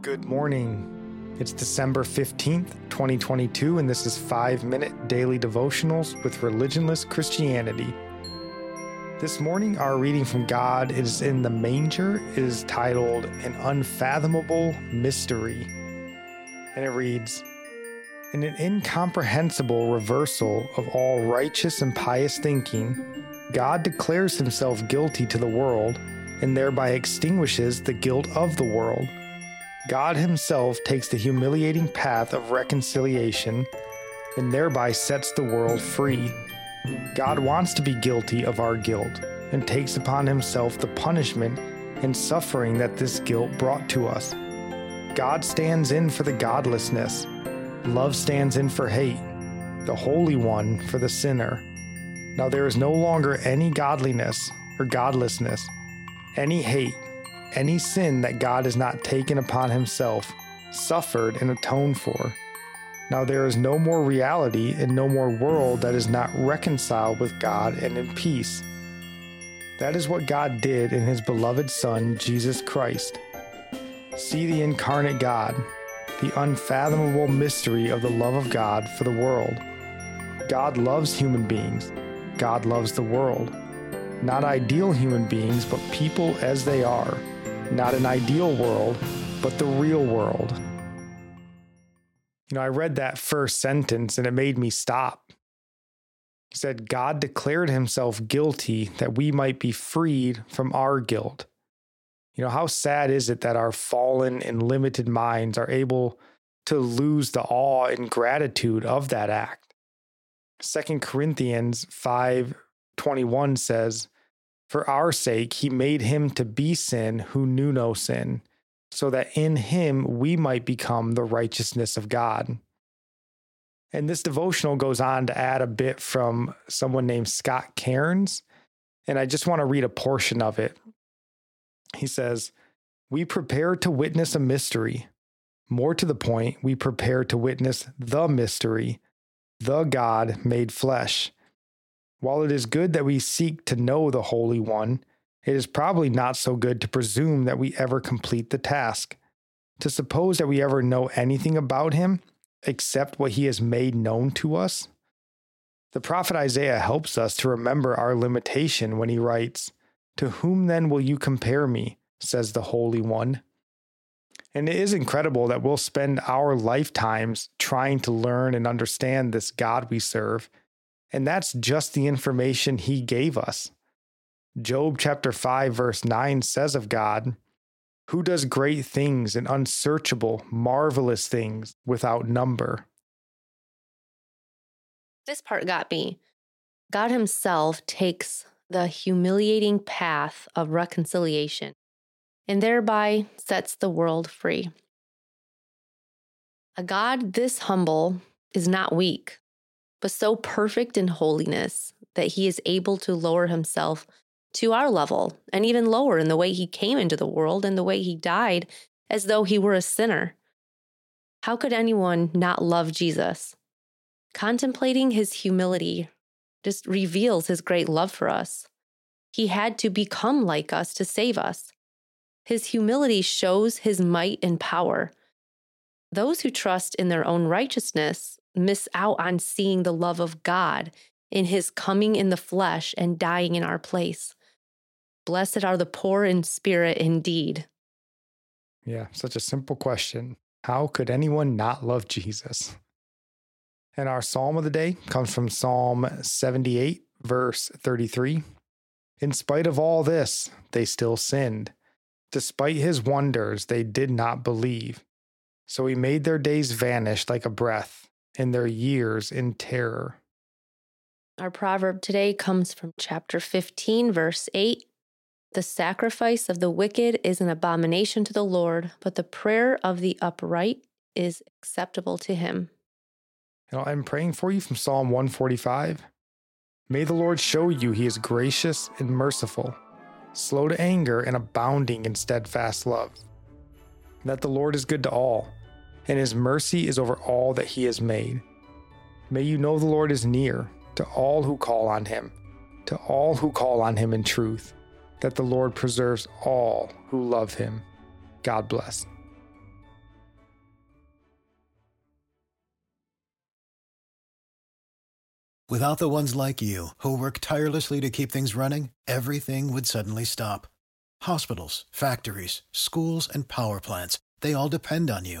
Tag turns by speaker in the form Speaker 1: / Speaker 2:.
Speaker 1: Good morning. It's December 15th, 2022, and this is 5 Minute Daily Devotionals with Religionless Christianity. This morning, our reading from God is in the manger. It is titled An Unfathomable Mystery. And it reads In an incomprehensible reversal of all righteous and pious thinking, God declares himself guilty to the world and thereby extinguishes the guilt of the world. God Himself takes the humiliating path of reconciliation and thereby sets the world free. God wants to be guilty of our guilt and takes upon Himself the punishment and suffering that this guilt brought to us. God stands in for the godlessness, love stands in for hate, the Holy One for the sinner. Now there is no longer any godliness or godlessness, any hate any sin that God has not taken upon himself, suffered, and atoned for. Now there is no more reality and no more world that is not reconciled with God and in peace. That is what God did in his beloved Son, Jesus Christ. See the incarnate God, the unfathomable mystery of the love of God for the world. God loves human beings. God loves the world. Not ideal human beings, but people as they are not an ideal world, but the real world. You know, I read that first sentence and it made me stop. He said, God declared himself guilty that we might be freed from our guilt. You know, how sad is it that our fallen and limited minds are able to lose the awe and gratitude of that act? Second Corinthians 5:21 says, for our sake, he made him to be sin who knew no sin, so that in him we might become the righteousness of God. And this devotional goes on to add a bit from someone named Scott Cairns. And I just want to read a portion of it. He says, We prepare to witness a mystery. More to the point, we prepare to witness the mystery, the God made flesh while it is good that we seek to know the Holy One, it is probably not so good to presume that we ever complete the task. To suppose that we ever know anything about him except what he has made known to us? The prophet Isaiah helps us to remember our limitation when he writes, To whom then will you compare me? says the Holy One. And it is incredible that we'll spend our lifetimes trying to learn and understand this God we serve and that's just the information he gave us. Job chapter 5, verse 9 says of God, Who does great things and unsearchable, marvelous things without number?
Speaker 2: This part got me. God Himself takes the humiliating path of reconciliation and thereby sets the world free. A God this humble is not weak, but so perfect in holiness that he is able to lower himself to our level and even lower in the way he came into the world and the way he died as though he were a sinner. How could anyone not love Jesus? Contemplating his humility just reveals his great love for us. He had to become like us to save us. His humility shows his might and power. Those who trust in their own righteousness miss out on seeing the love of God in his coming in the flesh and dying in our place. Blessed are the poor in spirit indeed.
Speaker 1: Yeah, such a simple question. How could anyone not love Jesus? And our psalm of the day comes from Psalm 78, verse 33. In spite of all this, they still sinned. Despite his wonders, they did not believe. So he made their days vanish like a breath, and their years in terror.
Speaker 2: Our proverb today comes from chapter 15, verse 8. The sacrifice of the wicked is an abomination to the Lord, but the prayer of the upright is acceptable to him.
Speaker 1: And I'm praying for you from Psalm 145. May the Lord show you he is gracious and merciful, slow to anger and abounding in steadfast love. That the Lord is good to all, and his mercy is over all that he has made. May you know the Lord is near to all who call on him, to all who call on him in truth, that the Lord preserves all who love him. God bless.
Speaker 3: Without the ones like you, who work tirelessly to keep things running, everything would suddenly stop. Hospitals, factories, schools, and power plants, they all depend on you.